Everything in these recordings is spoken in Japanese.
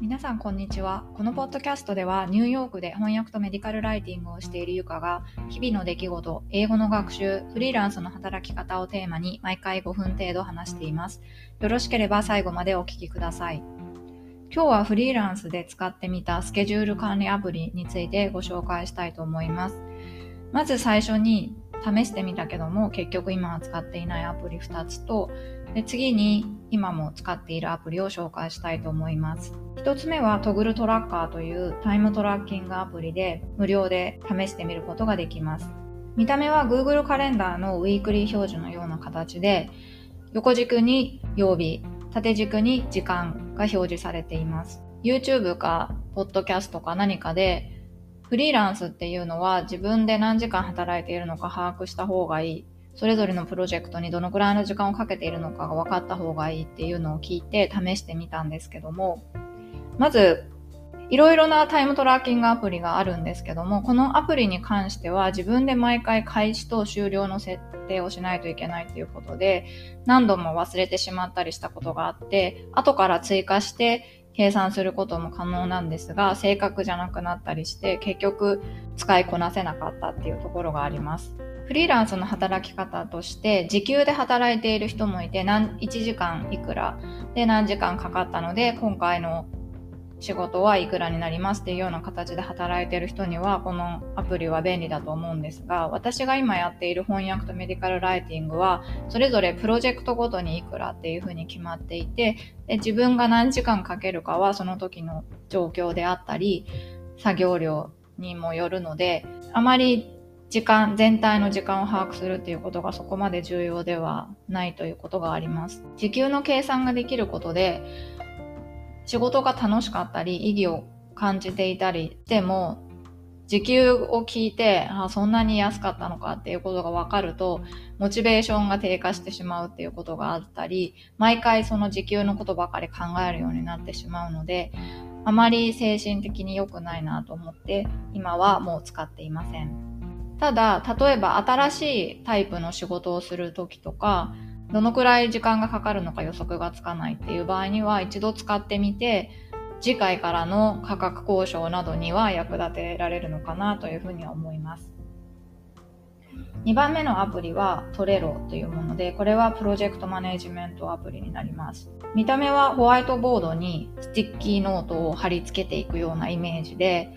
皆さんこんにちは。このポッドキャストではニューヨークで翻訳とメディカルライティングをしているゆかが日々の出来事英語の学習フリーランスの働き方をテーマに毎回5分程度話しています。よろしければ最後までお聞きください。今日はフリーランスで使ってみたスケジュール管理アプリについてご紹介したいと思います。まず最初に試してみたけども結局今は使っていないアプリ2つとで次に今も使っているアプリを紹介したいと思います。1つ目はトグルトラッカーというタイムトラッキングアプリで無料で試してみることができます。見た目は Google カレンダーのウィークリー表示のような形で横軸に曜日縦軸に時間が表示されています。YouTube か Podcast か何かでフリーランスっていうのは自分で何時間働いているのか把握した方がいい。それぞれのプロジェクトにどのくらいの時間をかけているのかが分かった方がいいっていうのを聞いて試してみたんですけども、まず、いろいろなタイムトラッキングアプリがあるんですけども、このアプリに関しては自分で毎回開始と終了の設定をしないといけないっていうことで、何度も忘れてしまったりしたことがあって、後から追加して計算することも可能なんですが、正確じゃなくなったりして、結局使いこなせなかったっていうところがあります。フリーランスの働き方として、時給で働いている人もいて、何1時間いくらで何時間かかったので、今回の仕事はいくらになりますっていうような形で働いてる人にはこのアプリは便利だと思うんですが私が今やっている翻訳とメディカルライティングはそれぞれプロジェクトごとにいくらっていうふうに決まっていてで自分が何時間かけるかはその時の状況であったり作業量にもよるのであまり時間全体の時間を把握するっていうことがそこまで重要ではないということがあります。時給の計算ができることで仕事が楽しかったり、意義を感じていたりでも、時給を聞いて、あそんなに安かったのかっていうことが分かると、モチベーションが低下してしまうっていうことがあったり、毎回その時給のことばかり考えるようになってしまうので、あまり精神的に良くないなと思って、今はもう使っていません。ただ、例えば新しいタイプの仕事をするときとか、どのくらい時間がかかるのか予測がつかないっていう場合には一度使ってみて次回からの価格交渉などには役立てられるのかなというふうに思います。2番目のアプリはトレロというもので、これはプロジェクトマネジメントアプリになります。見た目はホワイトボードにスティッキーノートを貼り付けていくようなイメージで、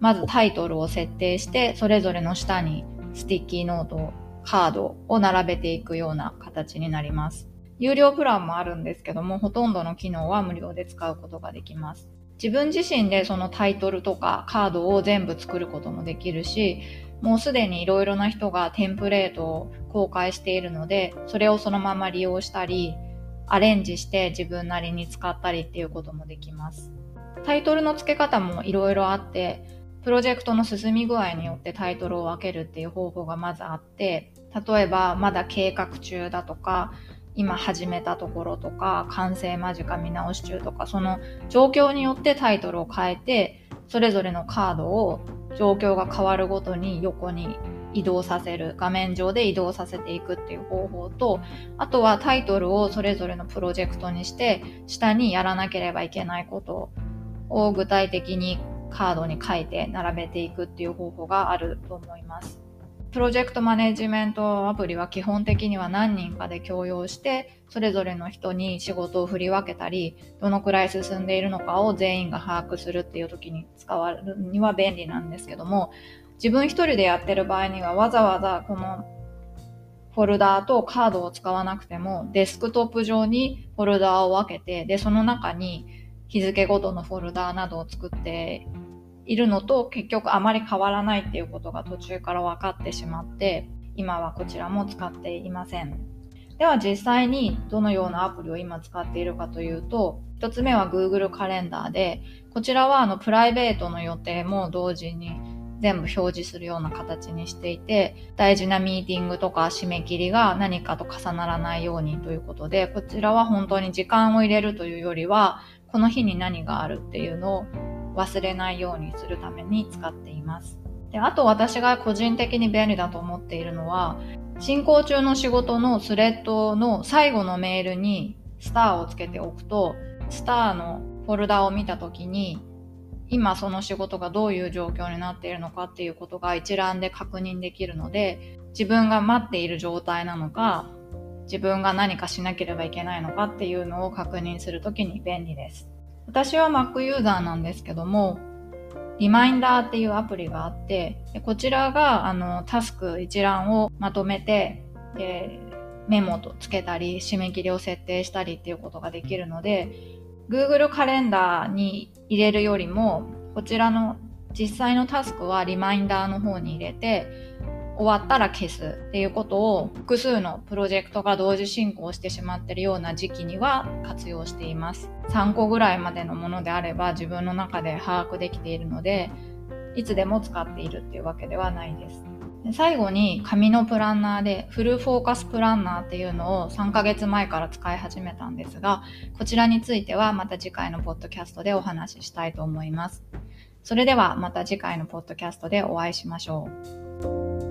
まずタイトルを設定して、それぞれの下にスティッキーノートをカードを並べていくような形になります。有料プランもあるんですけども、ほとんどの機能は無料で使うことができます。自分自身でそのタイトルとかカードを全部作ることもできるし、もうすでにいろいろな人がテンプレートを公開しているので、それをそのまま利用したり、アレンジして自分なりに使ったりっていうこともできます。タイトルの付け方もいろいろあって、プロジェクトの進み具合によってタイトルを分けるっていう方法がまずあって、例えばまだ計画中だとか、今始めたところとか、完成間近見直し中とか、その状況によってタイトルを変えて、それぞれのカードを状況が変わるごとに横に移動させる、画面上で移動させていくっていう方法と、あとはタイトルをそれぞれのプロジェクトにして、下にやらなければいけないことを具体的にカードに書いて並べていくっていう方法があると思います。プロジェクトマネジメントアプリは基本的には何人かで共用して、それぞれの人に仕事を振り分けたり、どのくらい進んでいるのかを全員が把握するっていう時に使われるには便利なんですけども、自分一人でやってる場合にはわざわざこのフォルダーとカードを使わなくても、デスクトップ上にフォルダーを分けて、で、その中に日付ごとのフォルダーなどを作っているのと結局あまり変わらないっていうことが途中から分かってしまって今はこちらも使っていません。では実際にどのようなアプリを今使っているかというと1つ目は Google カレンダーでこちらはあのプライベートの予定も同時に全部表示するような形にしていて大事なミーティングとか締め切りが何かと重ならないようにということでこちらは本当に時間を入れるというよりはこの日に何があるっていうのを忘れないようにするために使っています。であと私が個人的に便利だと思っているのは、進行中の仕事のスレッドの最後のメールにスターをつけておくと、スターのフォルダを見た時に今その仕事がどういう状況になっているのかっていうことが一覧で確認できるので自分が待っている状態なのか自分が何かしなければいけないのかっていうのを確認するときに便利です。私は Mac ユーザーなんですけども、リマインダーっていうアプリがあって、こちらがあのタスク一覧をまとめて、でメモとつけたり、締め切りを設定したりっていうことができるので、Google カレンダーに入れるよりも、こちらの実際のタスクはリマインダーの方に入れて、終わったら消すっていうことを複数のプロジェクトが同時進行してしまっているような時期には活用しています。3個ぐらいまでのものであれば自分の中で把握できているので、いつでも使っているっていうわけではないです。最後に紙のプランナーでフルフォーカスプランナーっていうのを3ヶ月前から使い始めたんですが、こちらについてはまた次回のポッドキャストでお話ししたいと思います。それではまた次回のポッドキャストでお会いしましょう。